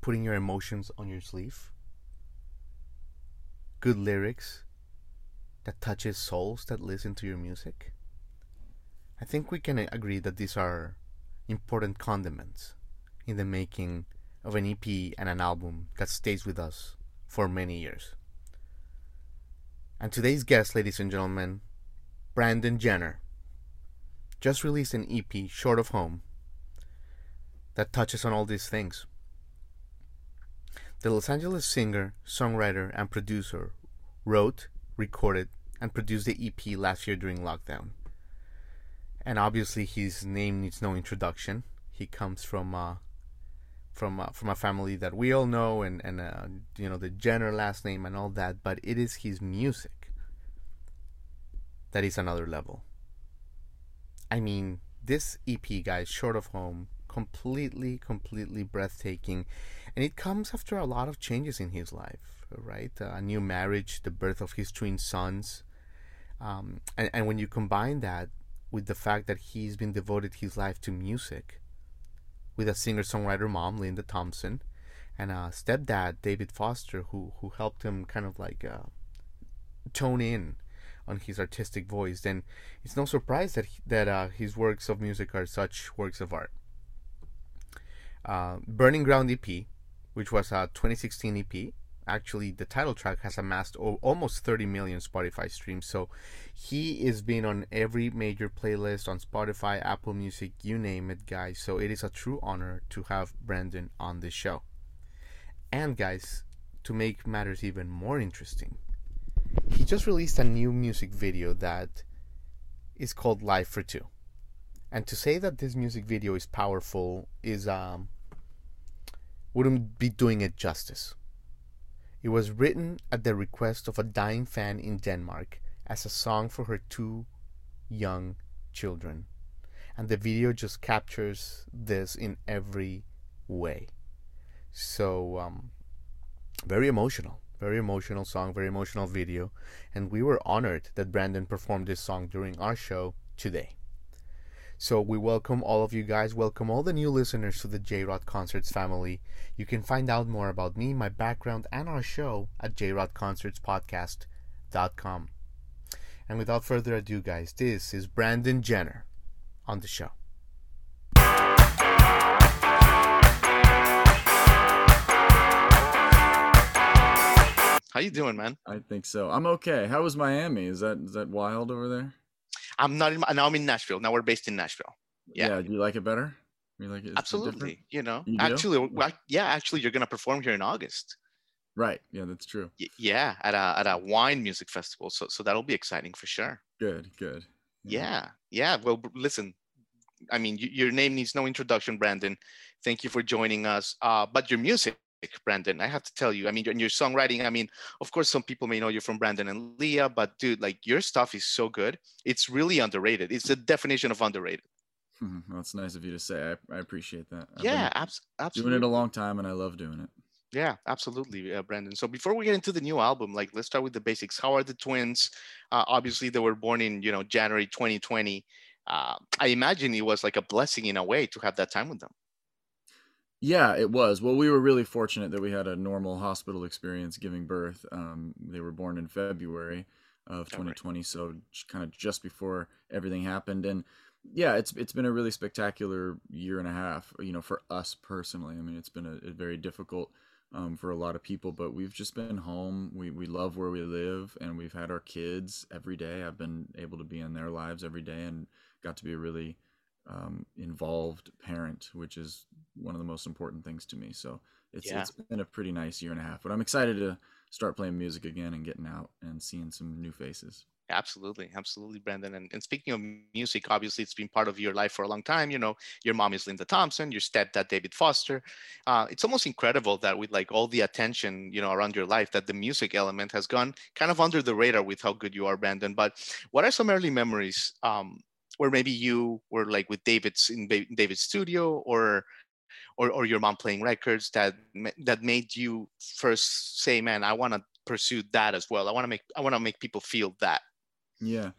Putting your emotions on your sleeve, good lyrics that touches souls that listen to your music. I think we can agree that these are important condiments in the making of an EP and an album that stays with us for many years. And today's guest, ladies and gentlemen, Brandon Jenner, just released an EP, Short of Home, that touches on all these things. The Los Angeles singer, songwriter, and producer wrote, recorded, and produced the EP last year during lockdown. And obviously, his name needs no introduction. He comes from uh, from uh, from a family that we all know, and and uh, you know the Jenner last name and all that. But it is his music that is another level. I mean, this EP, guys, short of home, completely, completely breathtaking. And it comes after a lot of changes in his life, right? Uh, a new marriage, the birth of his twin sons. Um, and, and when you combine that with the fact that he's been devoted his life to music, with a singer songwriter mom, Linda Thompson, and a stepdad, David Foster, who, who helped him kind of like uh, tone in on his artistic voice, then it's no surprise that he, that uh, his works of music are such works of art. Uh, Burning Ground EP, which was a 2016 EP. Actually, the title track has amassed almost 30 million Spotify streams. So he is being on every major playlist on Spotify, Apple Music, you name it, guys. So it is a true honor to have Brandon on this show. And guys, to make matters even more interesting, he just released a new music video that is called Life for Two. And to say that this music video is powerful is um wouldn't be doing it justice. It was written at the request of a dying fan in Denmark as a song for her two young children. And the video just captures this in every way. So, um, very emotional. Very emotional song, very emotional video. And we were honored that Brandon performed this song during our show today. So we welcome all of you guys, welcome all the new listeners to the J Rod Concerts family. You can find out more about me, my background, and our show at jrodconcertspodcast.com. And without further ado, guys, this is Brandon Jenner on the show. How you doing, man? I think so. I'm okay. How was Miami? Is that is that wild over there? I'm not in. Now I'm in Nashville. Now we're based in Nashville. Yeah. yeah do you like it better? You like it? Absolutely. You know, you actually, yeah, actually, you're gonna perform here in August. Right. Yeah, that's true. Y- yeah, at a at a wine music festival. So so that'll be exciting for sure. Good. Good. Yeah. Yeah. yeah. Well, listen. I mean, your name needs no introduction, Brandon. Thank you for joining us. Uh, but your music Brandon. I have to tell you, I mean, in your songwriting, I mean, of course, some people may know you from Brandon and Leah, but dude, like your stuff is so good. It's really underrated. It's the definition of underrated. Mm-hmm. Well, it's nice of you to say. I, I appreciate that. I've yeah, abs- absolutely. Doing it a long time, and I love doing it. Yeah, absolutely, uh, Brandon. So before we get into the new album, like let's start with the basics. How are the twins? Uh, obviously, they were born in you know January 2020. Uh, I imagine it was like a blessing in a way to have that time with them. Yeah, it was. Well, we were really fortunate that we had a normal hospital experience giving birth. Um, they were born in February of 2020, so kind of just before everything happened. And yeah, it's it's been a really spectacular year and a half. You know, for us personally. I mean, it's been a, a very difficult um, for a lot of people, but we've just been home. We we love where we live, and we've had our kids every day. I've been able to be in their lives every day, and got to be a really um, involved parent, which is one of the most important things to me. So it's yeah. it's been a pretty nice year and a half. But I'm excited to start playing music again and getting out and seeing some new faces. Absolutely, absolutely, Brandon. And, and speaking of music, obviously it's been part of your life for a long time. You know, your mom is Linda Thompson, your stepdad David Foster. Uh, it's almost incredible that with like all the attention, you know, around your life, that the music element has gone kind of under the radar with how good you are, Brandon. But what are some early memories um, where maybe you were like with David's in David's studio, or or, or your mom playing records that that made you first say, "Man, I want to pursue that as well. I want to make I want to make people feel that." Yeah.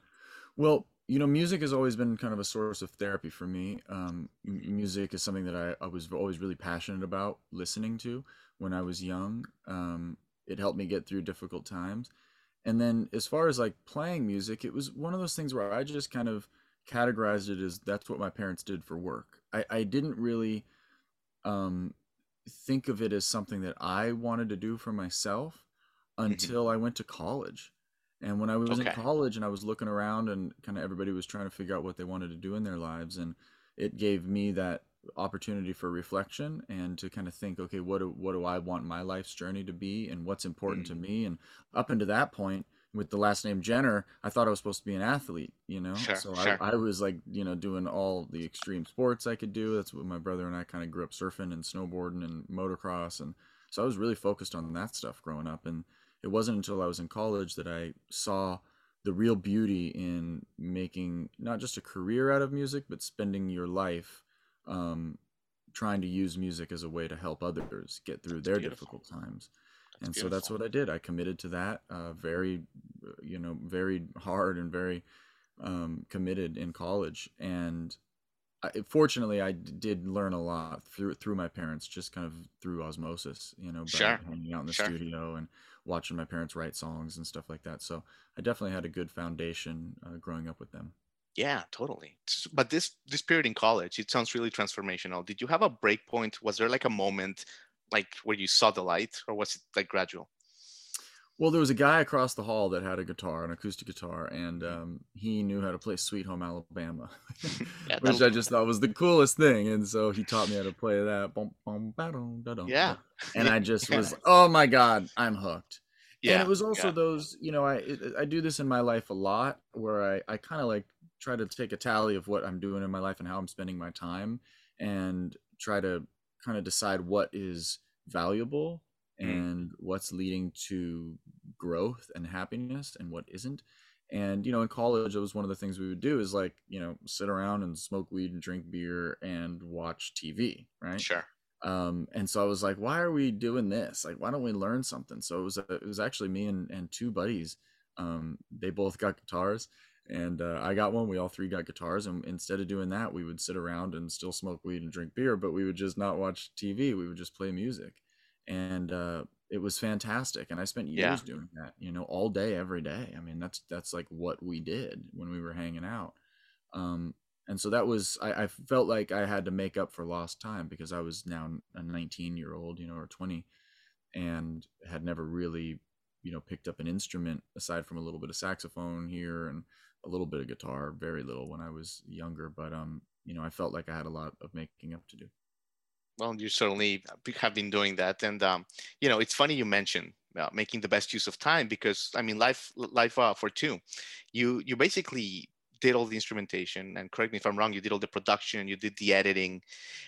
Well, you know, music has always been kind of a source of therapy for me. Um, music is something that I, I, was always really passionate about listening to when I was young. Um, it helped me get through difficult times. And then as far as like playing music, it was one of those things where I just kind of categorized it as that's what my parents did for work. I, I didn't really um, think of it as something that I wanted to do for myself mm-hmm. until mm-hmm. I went to college. And when I was okay. in college and I was looking around and kind of everybody was trying to figure out what they wanted to do in their lives, and it gave me that opportunity for reflection and to kind of think, okay, what do, what do I want my life's journey to be, and what's important mm-hmm. to me? And up until that point, with the last name Jenner, I thought I was supposed to be an athlete, you know. Sure, so sure. I, I was like, you know, doing all the extreme sports I could do. That's what my brother and I kind of grew up surfing and snowboarding and motocross, and so I was really focused on that stuff growing up. And it wasn't until I was in college that I saw the real beauty in making not just a career out of music, but spending your life um, trying to use music as a way to help others get through their beautiful. difficult times. That's and beautiful. so that's what I did. I committed to that uh, very, you know, very hard and very um, committed in college. And I, fortunately, I did learn a lot through through my parents, just kind of through osmosis, you know, by sure. hanging out in the sure. studio and watching my parents write songs and stuff like that. So I definitely had a good foundation uh, growing up with them. Yeah, totally. But this this period in college, it sounds really transformational. Did you have a break point? Was there like a moment like where you saw the light or was it like gradual? Well, there was a guy across the hall that had a guitar, an acoustic guitar, and mm-hmm. um, he knew how to play "Sweet Home Alabama," yeah, which I just thought was the coolest thing. And so he taught me how to play that. Yeah, and I just was, oh my god, I'm hooked. Yeah, and it was also yeah. those, you know, I I do this in my life a lot, where I I kind of like try to take a tally of what I'm doing in my life and how I'm spending my time, and try to kind of decide what is valuable mm-hmm. and what's leading to growth and happiness and what isn't. And you know in college it was one of the things we would do is like you know sit around and smoke weed and drink beer and watch tv right? Sure. Um and so i was like why are we doing this? Like why don't we learn something? So it was it was actually me and and two buddies um they both got guitars and uh, I got one. We all three got guitars, and instead of doing that, we would sit around and still smoke weed and drink beer, but we would just not watch TV. We would just play music, and uh, it was fantastic. And I spent years yeah. doing that, you know, all day, every day. I mean, that's that's like what we did when we were hanging out. Um, and so that was I, I felt like I had to make up for lost time because I was now a 19 year old, you know, or 20, and had never really, you know, picked up an instrument aside from a little bit of saxophone here and a little bit of guitar, very little when I was younger, but um, you know, I felt like I had a lot of making up to do. Well, you certainly have been doing that, and um, you know, it's funny you mentioned uh, making the best use of time because I mean, life, life uh, for two, you you basically did all the instrumentation and correct me if i'm wrong you did all the production you did the editing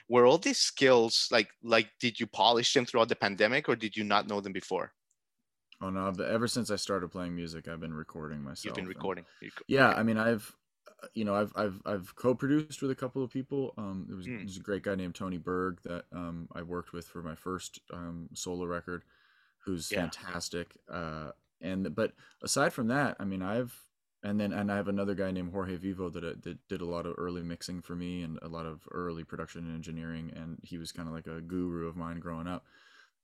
were all these skills like like did you polish them throughout the pandemic or did you not know them before Oh no! Ever since I started playing music, I've been recording myself. You've been recording. And, yeah, I mean, I've, uh, you know, I've I've I've co-produced with a couple of people. Um, there was, mm. was a great guy named Tony Berg that um I worked with for my first um solo record, who's yeah. fantastic. Uh, and but aside from that, I mean, I've and then and I have another guy named Jorge Vivo that, uh, that did a lot of early mixing for me and a lot of early production and engineering, and he was kind of like a guru of mine growing up.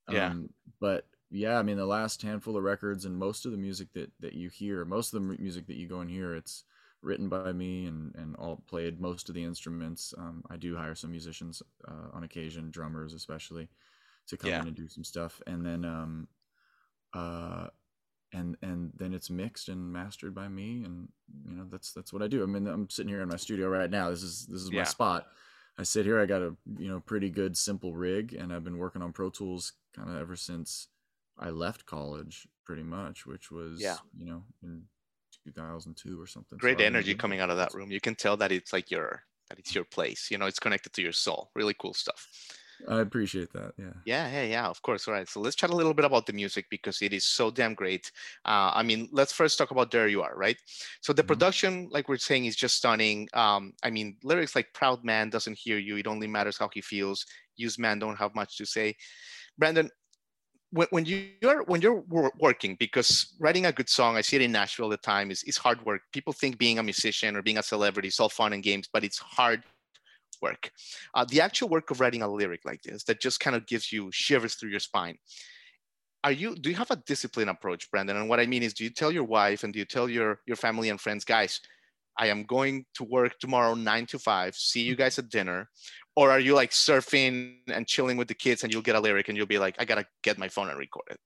Yeah. Um, but yeah, I mean the last handful of records and most of the music that that you hear, most of the music that you go and hear, it's written by me and and all played most of the instruments. Um, I do hire some musicians uh, on occasion, drummers especially, to come yeah. in and do some stuff, and then um, uh, and and then it's mixed and mastered by me, and you know that's that's what I do. I mean I'm sitting here in my studio right now. This is this is yeah. my spot. I sit here. I got a you know pretty good simple rig, and I've been working on Pro Tools kind of ever since I left college pretty much, which was yeah. you know in 2002 or something. Great so energy coming out of that room. You can tell that it's like your that it's your place. You know, it's connected to your soul. Really cool stuff. I appreciate that. Yeah. Yeah, yeah, yeah. Of course. All right. So let's chat a little bit about the music because it is so damn great. Uh, I mean, let's first talk about "There You Are," right? So the mm-hmm. production, like we're saying, is just stunning. Um, I mean, lyrics like "Proud man doesn't hear you. It only matters how he feels. Used man don't have much to say." Brandon, when, when you're when you're working because writing a good song i see it in nashville all the time is, is hard work people think being a musician or being a celebrity is all fun and games but it's hard work. Uh, the actual work of writing a lyric like this that just kind of gives you shivers through your spine. Are you do you have a disciplined approach, Brandon? And what I mean is, do you tell your wife and do you tell your your family and friends, guys, I am going to work tomorrow nine to five. See you guys at dinner, or are you like surfing and chilling with the kids and you'll get a lyric and you'll be like, I gotta get my phone and record it.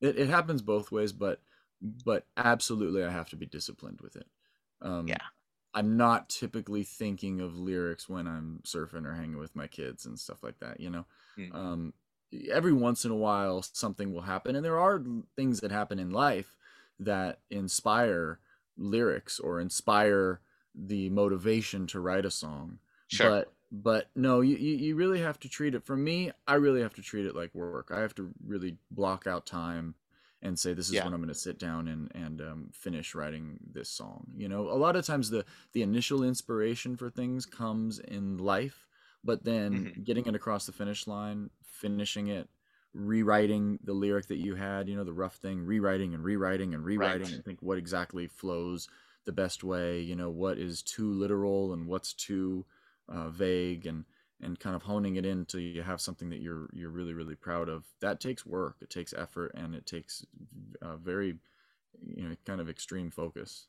It, it happens both ways, but but absolutely, I have to be disciplined with it. Um, yeah, I'm not typically thinking of lyrics when I'm surfing or hanging with my kids and stuff like that, you know. Mm-hmm. Um, every once in a while something will happen and there are things that happen in life that inspire lyrics or inspire the motivation to write a song. Sure. But but no, you, you really have to treat it for me, I really have to treat it like work. I have to really block out time and say this is yeah. when I'm going to sit down and and um, finish writing this song. You know, a lot of times the the initial inspiration for things comes in life, but then mm-hmm. getting it across the finish line, finishing it, rewriting the lyric that you had, you know, the rough thing, rewriting and rewriting and rewriting, right. and think what exactly flows the best way. You know, what is too literal and what's too uh, vague and and kind of honing it in until you have something that you're you're really really proud of. That takes work. It takes effort and it takes a very you know kind of extreme focus.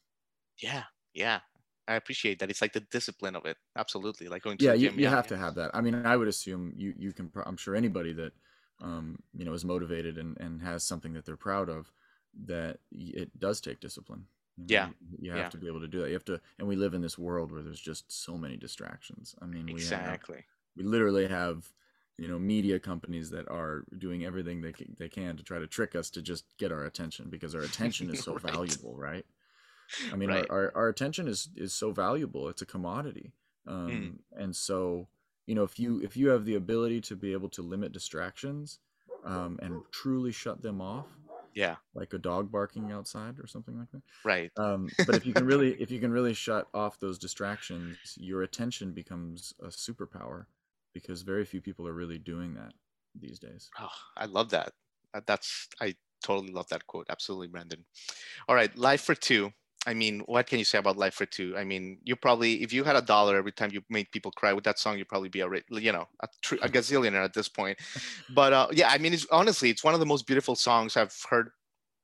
Yeah. Yeah. I appreciate that. It's like the discipline of it. Absolutely. Like going to yeah you, you yeah, have yeah. to have that. I mean i would assume you you can i'm sure anybody that um you know is motivated and and has something that they're proud of that it does take discipline yeah you, have yeah. to be able to do that you have to and we live in this world where there's just so many distractions i mean exactly we have, we literally have you know media companies that are doing everything they can, they can to try to trick us to just get our attention because our attention is so right. valuable right i mean right. our, our, our, attention is is so valuable it's a commodity um, mm. and so you know if you if you have the ability to be able to limit distractions um, and truly shut them off yeah like a dog barking outside or something like that right um, but if you can really if you can really shut off those distractions your attention becomes a superpower because very few people are really doing that these days. Oh, I love that. That's I totally love that quote. Absolutely, Brandon. All right, life for two. I mean, what can you say about life for two? I mean, you probably, if you had a dollar every time you made people cry with that song, you'd probably be a, you know, a, a gazillionaire at this point. But uh, yeah, I mean, it's honestly, it's one of the most beautiful songs I've heard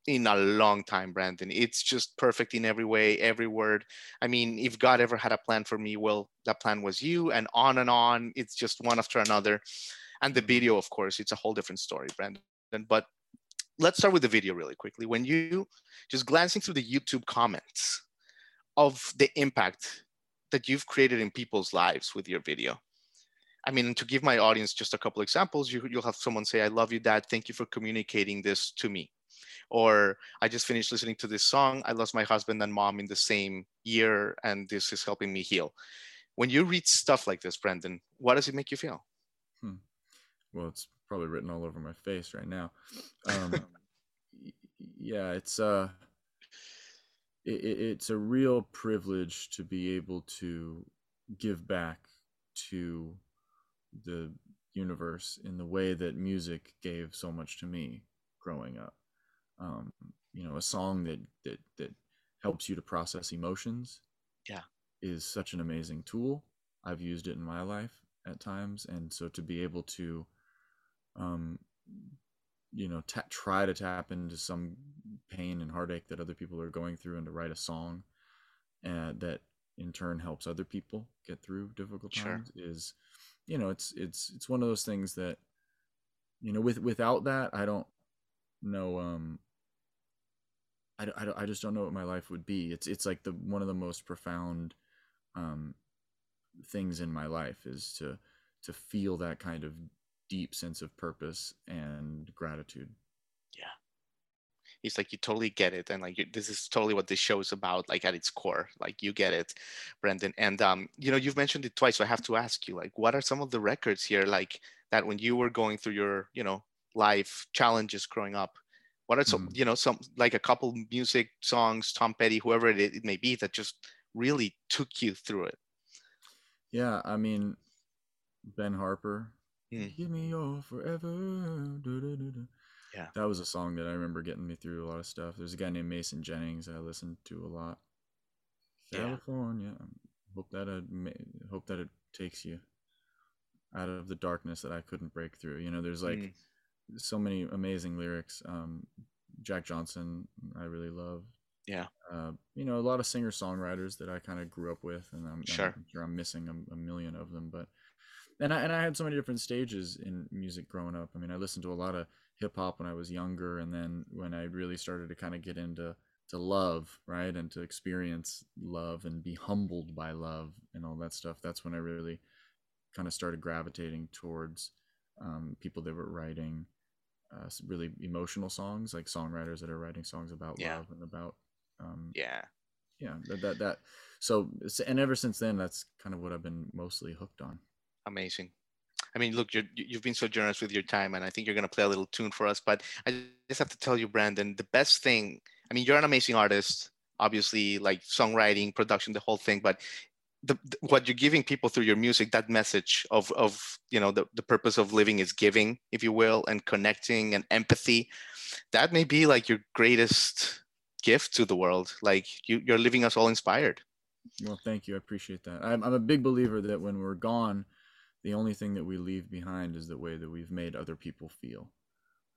in a long time, Brandon. It's just perfect in every way, every word. I mean, if God ever had a plan for me, well, that plan was you, and on and on. It's just one after another. And the video, of course, it's a whole different story, Brandon. But let's start with the video really quickly. When you just glancing through the YouTube comments of the impact that you've created in people's lives with your video. I mean, to give my audience just a couple examples, you, will have someone say, I love you, dad. Thank you for communicating this to me or I just finished listening to this song. I lost my husband and mom in the same year, and this is helping me heal. When you read stuff like this, Brandon, what does it make you feel? Hmm. Well, it's probably written all over my face right now. Um, yeah, it's uh, it, it's a real privilege to be able to give back to the universe in the way that music gave so much to me growing up. Um, you know a song that that that helps you to process emotions yeah. is such an amazing tool. I've used it in my life at times. And so to be able to um you know t- try to tap into some pain and heartache that other people are going through and to write a song uh, that in turn helps other people get through difficult times sure. is you know it's it's it's one of those things that you know with without that i don't know um I, I, I just don't know what my life would be it's it's like the one of the most profound um things in my life is to to feel that kind of deep sense of purpose and gratitude. Yeah. It's like you totally get it and like you, this is totally what this show is about like at its core like you get it Brandon. And um you know you've mentioned it twice so i have to ask you like what are some of the records here like that when you were going through your you know life challenges growing up what are some mm. you know some like a couple music songs tom petty whoever it, it may be that just really took you through it? Yeah i mean ben harper mm. give me your forever yeah. That was a song that I remember getting me through a lot of stuff. There's a guy named Mason Jennings I listened to a lot. California. Yeah. Hope that it hope that it takes you out of the darkness that I couldn't break through. You know, there's like mm. so many amazing lyrics. Um, Jack Johnson, I really love. Yeah. Uh, you know, a lot of singer songwriters that I kind of grew up with, and I'm, sure. I'm sure I'm missing a, a, million of them. But and I and I had so many different stages in music growing up. I mean, I listened to a lot of hip hop when I was younger, and then when I really started to kind of get into to love, right, and to experience love and be humbled by love and all that stuff, that's when I really kind of started gravitating towards um, people that were writing uh, really emotional songs, like songwriters that are writing songs about yeah. love and about um, yeah, yeah, that, that that so and ever since then, that's kind of what I've been mostly hooked on. Amazing. I mean, look, you have been so generous with your time, and I think you're going to play a little tune for us. But I just have to tell you, Brandon, the best thing. I mean, you're an amazing artist, obviously, like songwriting, production, the whole thing. But the, the, what you're giving people through your music, that message of of you know the, the purpose of living is giving, if you will, and connecting and empathy. That may be like your greatest gift to the world. Like you, you're leaving us all inspired. Well, thank you. I appreciate that. I'm, I'm a big believer that when we're gone the only thing that we leave behind is the way that we've made other people feel.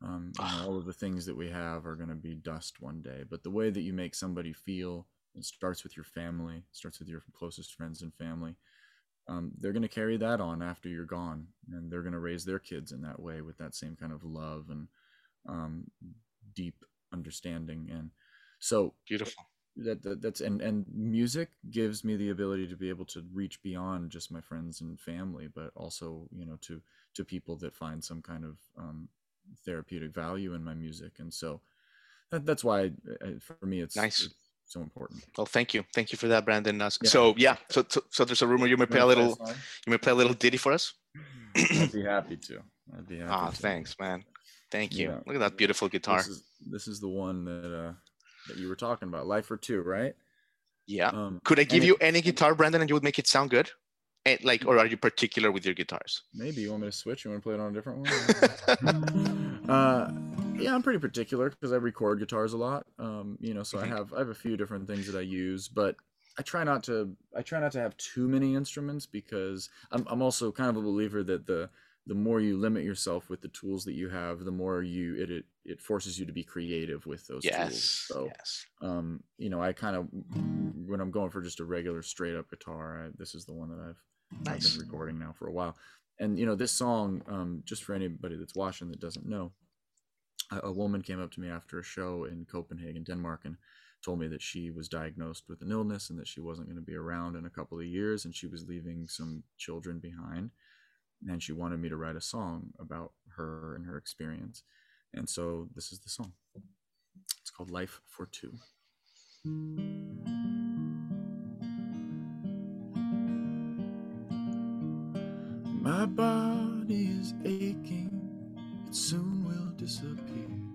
Um, all of the things that we have are going to be dust one day, but the way that you make somebody feel, it starts with your family, starts with your closest friends and family. Um, they're going to carry that on after you're gone, and they're going to raise their kids in that way with that same kind of love and um, deep understanding. And so, beautiful that, that that's and and music gives me the ability to be able to reach beyond just my friends and family but also you know to to people that find some kind of um, therapeutic value in my music. And so that, that's why I, for me it's nice. it's so important. Well thank you. Thank you for that brandon. Uh, yeah. so yeah so, so, so there's a rumor you may play a little you may play a little ditty for us? I'd be happy to. I'd be happy ah to. thanks man. Thank you. Yeah. look at that beautiful guitar. this is, this is the one that uh that you were talking about, Life for Two, right? Yeah. Um, Could I give you it, any guitar, Brandon, and you would make it sound good? And like, or are you particular with your guitars? Maybe you want me to switch. You want to play it on a different one? uh, yeah, I'm pretty particular because I record guitars a lot. Um, you know, so I mm-hmm. have I have a few different things that I use, but I try not to I try not to have too many instruments because I'm I'm also kind of a believer that the the more you limit yourself with the tools that you have, the more you it it, it forces you to be creative with those yes, tools. So, yes. um, you know, I kind of when I'm going for just a regular straight up guitar, I, this is the one that I've, nice. I've been recording now for a while. And you know, this song, um, just for anybody that's watching that doesn't know, a, a woman came up to me after a show in Copenhagen, Denmark, and told me that she was diagnosed with an illness and that she wasn't going to be around in a couple of years, and she was leaving some children behind and she wanted me to write a song about her and her experience. And so this is the song. It's called Life for Two. My body is aching, it soon will disappear.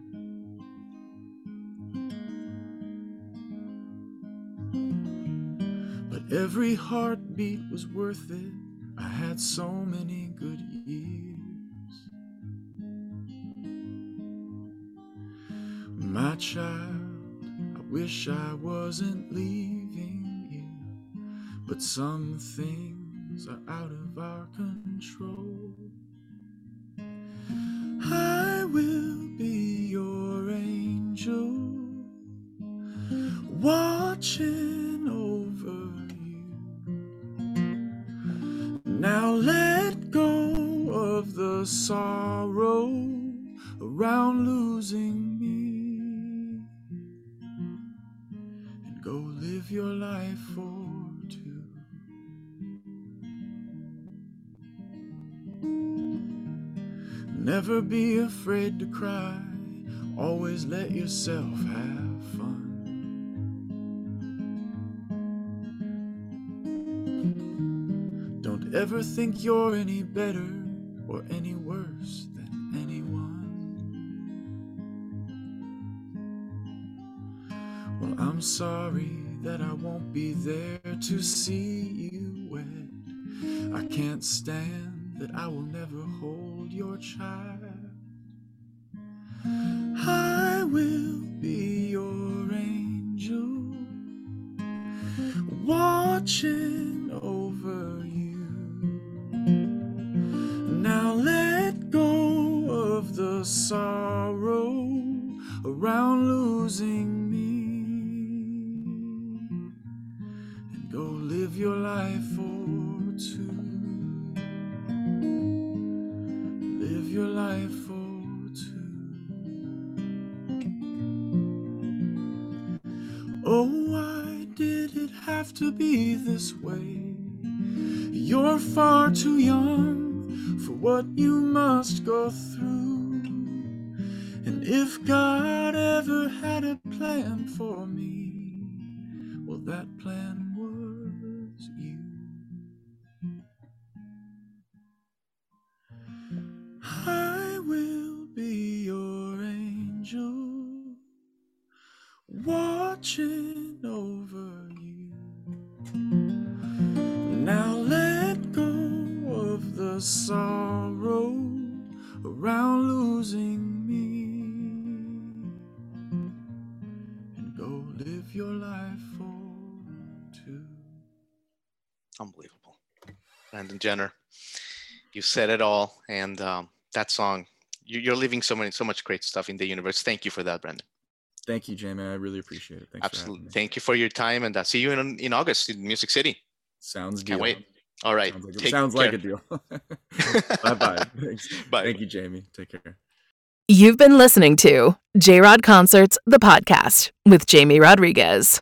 Every heartbeat was worth it I had so many good years. My child, I wish I wasn't leaving you, but some things are out of our control. I will be your angel, watching sorrow around losing me and go live your life for two. Never be afraid to cry, Always let yourself have fun. Don't ever think you're any better or any worse than anyone. Well, I'm sorry that I won't be there to see you wed. I can't stand that I will never hold your child. I will your life for two. Oh, why did it have to be this way? You're far too young for what you must go through. And if God ever had a plan for me, well, that plan the sorrow around losing me and go live your life for two. Unbelievable. Brandon Jenner, you said it all. And um, that song, you- you're leaving so many, so much great stuff in the universe. Thank you for that, Brandon. Thank you, Jamie. I really appreciate it. Thanks Absolutely. Thank you for your time. And uh, see you in, in August in Music City. Sounds good. Can't deal. wait. All right. Sounds like, a, Take sounds like a deal. bye bye. Thanks. Bye. Thank you, Jamie. Take care. You've been listening to J Rod Concerts, the podcast with Jamie Rodriguez.